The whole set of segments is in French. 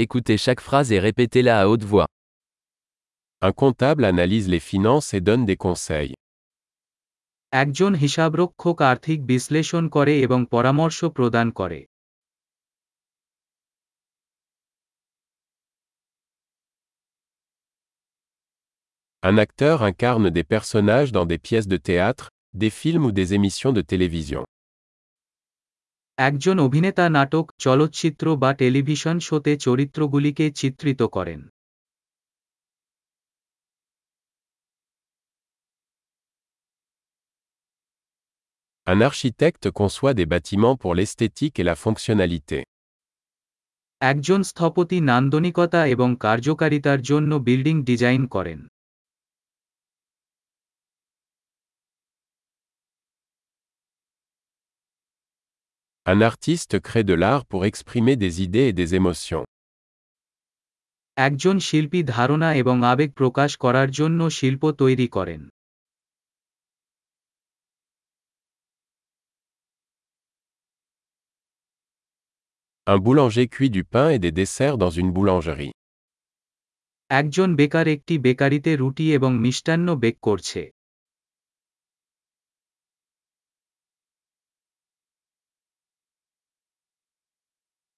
Écoutez chaque phrase et répétez-la à haute voix. Un comptable analyse les finances et donne des conseils. একজন হিসাবরক্ষক আর্থিক বিশ্লেষণ করে এবং পরামর্শ প্রদান করে Un acteur incarne des personnages dans des pièces de théâtre, des films ou des émissions de télévision. একজন অভিনেতা নাটক চলচ্চিত্র বা টেলিভিশন শোতে চরিত্রগুলিকে চিত্রিত করেন Un architecte conçoit des bâtiments pour l'esthétique et la fonctionnalité. একজন স্থপতি নান্দনিকতা এবং কার্যকারিতার জন্য বিল্ডিং ডিজাইন করেন Un artiste crée de l'art pour exprimer des idées et des émotions. একজন শিল্পী ধারণা এবং আবেগ প্রকাশ করার জন্য শিল্প তৈরি করেন Un boulanger cuit du pain et des desserts dans une boulangerie. একজন বেকার একটি বেকারিতে রুটি এবং মিষ্টান্ন বেক করছে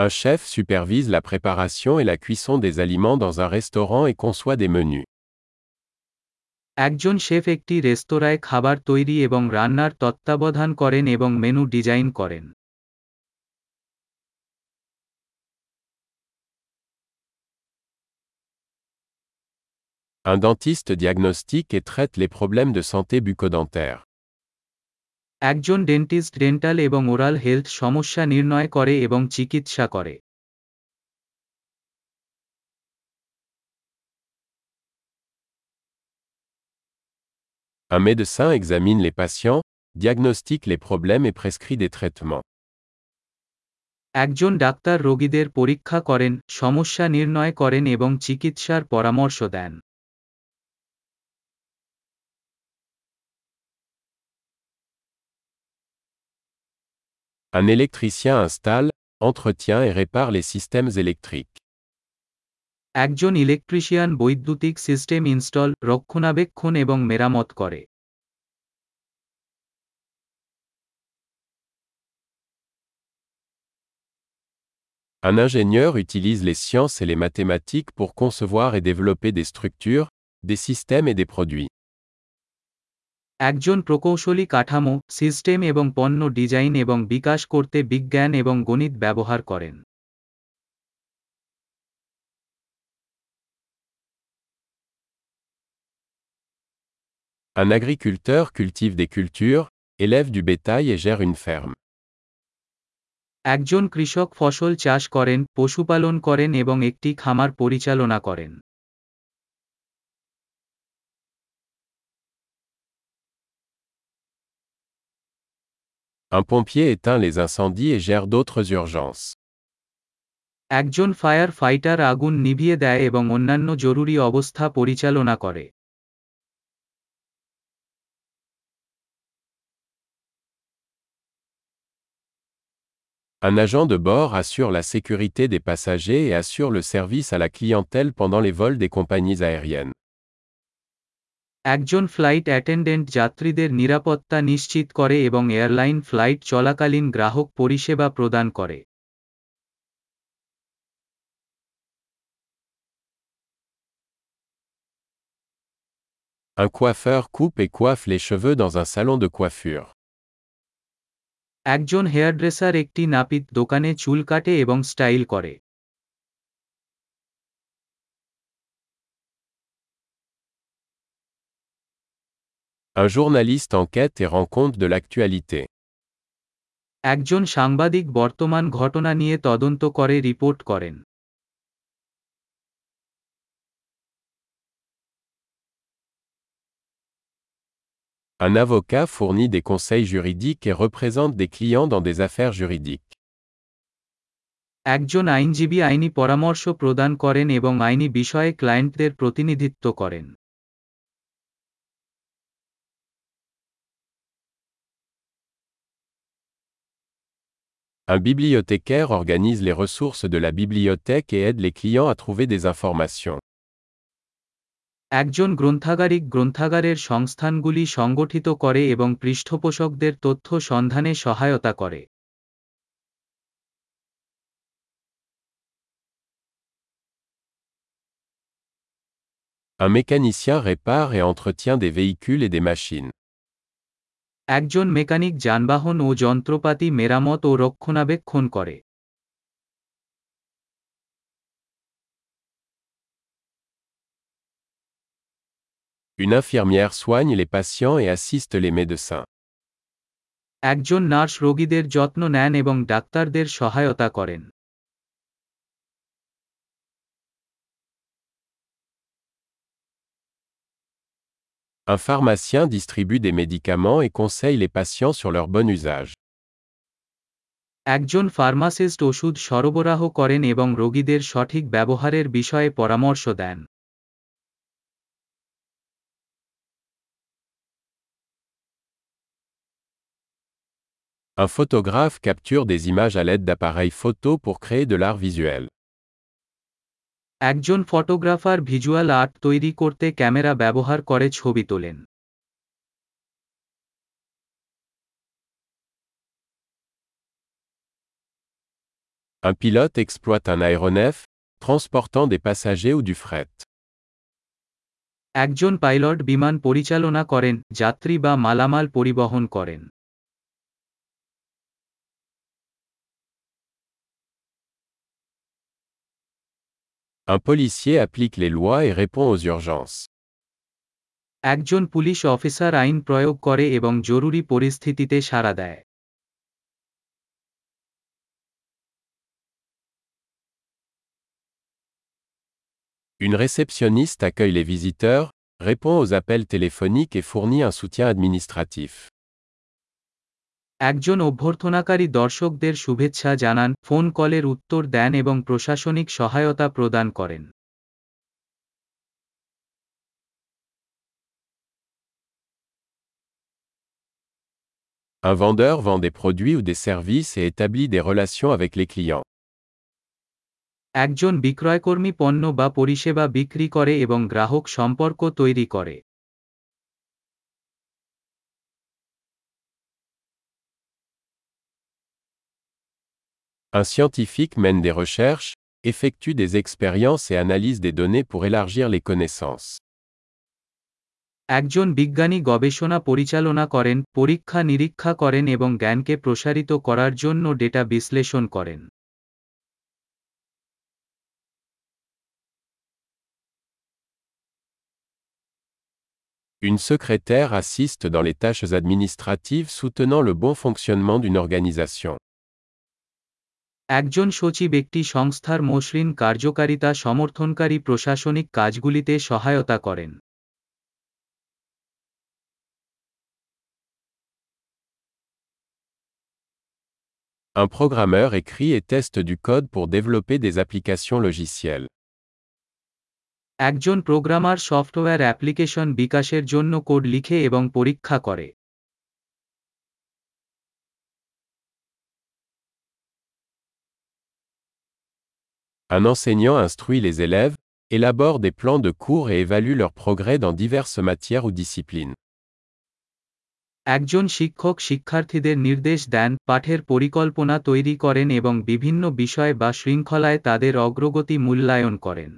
Un chef supervise la préparation et la cuisson des aliments dans un restaurant et conçoit des menus. একজন শেফ একটি রেস্তোরাঁয় খাবার তৈরি এবং রান্নার তত্ত্বাবধান করেন এবং মেনু ডিজাইন করেন Un dentiste diagnostique et traite les problèmes de santé bucco-dentaire. একজন ডেন্টিস্ট ডেন্টাল এবং ওরাল হেলথ সমস্যা নির্ণয় করে এবং চিকিৎসা করে Un médecin examine les patients, diagnostique les problèmes et prescrit des traitements. একজন ডাক্তার রোগীদের পরীক্ষা করেন সমস্যা নির্ণয় করেন এবং চিকিৎসার পরামর্শ দেন Un électricien installe, entretient et répare les systèmes électriques. একজন ইলেকট্রিশিয়ান বৈদ্যুতিক সিস্টেম ইনস্টল রক্ষণাবেক্ষণ এবং মেরামত করে Un ingénieur utilise les sciences et les mathématiques pour concevoir et développer des structures, des systèmes et des produits. একজন প্রকৌশলী কাঠামো সিস্টেম এবং পণ্য ডিজাইন এবং বিকাশ করতে বিজ্ঞান এবং গণিত ব্যবহার করেন Un agriculteur cultive des cultures, élève du bétail et gère une ferme. একজন কৃষক ফসল চাষ করেন পশুপালন করেন এবং একটি খামার পরিচালনা করেন Un pompier éteint les incendies et gère d'autres urgences. একজন ফায়ার ফাইটার আগুন নিভিয়ে দেয় এবং অন্যান্য জরুরি অবস্থা পরিচালনা করে Un agent de bord assure la sécurité des passagers et assure le service à la clientèle pendant les vols des compagnies aériennes. একজন ফ্লাইট অ্যাটেন্ডেন্ট যাত্রীদের নিরাপত্তা নিশ্চিত করে এবং এয়ারলাইন ফ্লাইট চলাকালীন গ্রাহক পরিষেবা প্রদান করে Un coiffeur coupe et coiffe les cheveux dans un salon de coiffure. একজন হেয়ারড্রেসার একটি নাপিত দোকানে চুল কাটে এবং স্টাইল করে Un journaliste enquête et rend compte de l'actualité. একজন সাংবাদিক বর্তমান ঘটনা নিয়ে তদন্ত করে রিপোর্ট করেন Un avocat fournit des conseils juridiques et représente des clients dans des affaires juridiques. একজন আইনজীবী আইনি পরামর্শ প্রদান করেন এবং আইনি বিষয়ে ক্লায়েন্টদের প্রতিনিধিত্ব করেন Un bibliothécaire organise les ressources de la bibliothèque et aide les clients à trouver des informations. একজন গ্রন্থাগারিক গ্রন্থাগারের সংস্থানগুলি সংগঠিত করে এবং পৃষ্ঠপোষকদের তথ্য সন্ধানে সহায়তা করে Un mécanicien répare et entretient des véhicules et des machines. একজন মেকানিক যানবাহন ও যন্ত্রপাতি মেরামত ও রক্ষণাবেক্ষণ করে Une infirmière soigne les patients et assiste les médecins. একজন নার্স রোগীদের যত্ন নেন এবং ডাক্তারদের সহায়তা করেন Un pharmacien distribue des médicaments et conseille les patients sur leur bon usage. একজন ফার্মাসিস্ট ওষুধ সরবরাহ করেন এবং রোগীদের সঠিক ব্যবহারের বিষয়ে পরামর্শ দেন Un photographe capture des images à l'aide d'appareils photo pour créer de l'art visuel. একজন ফটোগ্রাফার ভিজুয়াল আর্ট তৈরি করতে ক্যামেরা ব্যবহার করে ছবি তোলেন Un pilote exploite un aéronef, transportant des passagers ou du fret. একজন পাইলট বিমান পরিচালনা করেন যাত্রী বা মালামাল পরিবহন করেন Un policier applique les lois et répond aux urgences. একজন পুলিশ অফিসার আইন প্রয়োগ করে এবং জরুরি পরিস্থিতিতে সাড়া দেয় Une réceptionniste accueille les visiteurs, répond aux appels téléphoniques et fournit un soutien administratif. একজন অভ্যর্থনাকারী দর্শকদের শুভেচ্ছা জানান ফোন কলের উত্তর দেন এবং প্রশাসনিক সহায়তা প্রদান করেন Un vendeur vend des produits ou des services et établit des relations avec les clients. একজন বিক্রয়কর্মী পণ্য বা পরিষেবা বিক্রি করে এবং গ্রাহক সম্পর্ক তৈরি করে Un scientifique mène des recherches, effectue des expériences et analyse des données pour élargir les connaissances. একজন বিজ্ঞানী গবেষণা পরিচালনা করেন পরীক্ষা নিরীক্ষা করেন এবং জ্ঞানকে প্রসারিত করার জন্য ডেটা বিশ্লেষণ করেন Une secrétaire assiste dans les tâches administratives soutenant le bon fonctionnement d'une organisation. একজন সচিব একটি সংস্থার মসৃণ কার্যকারিতা সমর্থনকারী প্রশাসনিক কাজগুলিতে সহায়তা করেন Un programmeur écrit et teste du code pour développer des applications logicielles. একজন প্রোগ্রামার সফটওয়্যার অ্যাপ্লিকেশন বিকাশের জন্য কোড লিখে এবং পরীক্ষা করে Un enseignant instruit les élèves, élabore des plans de cours et évalue leur progrès dans diverses matières ou disciplines. একজন শিক্ষক শিক্ষার্থীদের নির্দেশ দেন পাঠের পরিকল্পনা তৈরি করেন এবং বিভিন্ন বিষয় বা শৃঙ্খলায় তাদের অগ্রগতি মূল্যায়ন করেন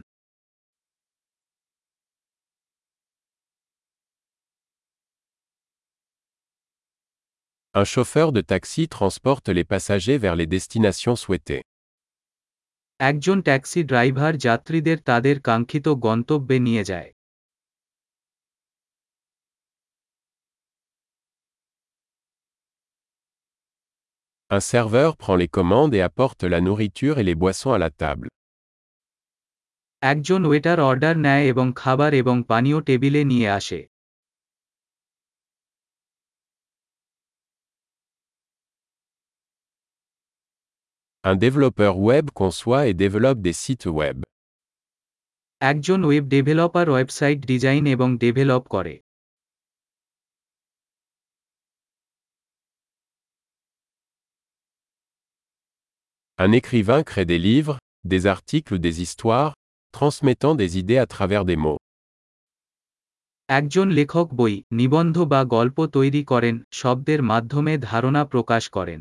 Un chauffeur de taxi transporte les passagers vers les destinations souhaitées. একজন ট্যাক্সি ড্রাইভার যাত্রীদের তাদের কাঙ্ক্ষিত গন্তব্যে নিয়ে যায় Un serveur prend les commandes et apporte la nourriture et les boissons à la table. একজন ওয়েটার অর্ডার নেয় এবং খাবার এবং পানীয় টেবিলে নিয়ে আসে Un développeur web conçoit et développe des sites web. একজন ওয়েব ডেভেলপার ওয়েবসাইট ডিজাইন এবং ডেভেলপ করে Un écrivain crée des livres, des articles ou des histoires, transmettant des idées à travers des mots. একজন লেখক বই নিবন্ধ বা গল্প তৈরি করেন শব্দের মাধ্যমে ধারণা প্রকাশ করেন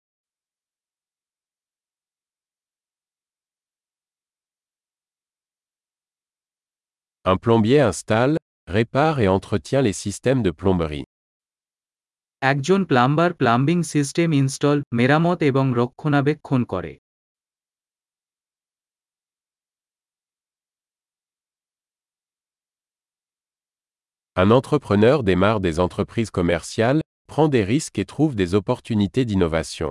Un plombier installe, répare et entretient les systèmes de plomberie. একজন প্লাম্বার প্লাম্বিং সিস্টেম ইনস্টল মেরামত এবং রক্ষণাবেক্ষণ করে Un entrepreneur démarre des entreprises commerciales, prend des risques et trouve des opportunités d'innovation.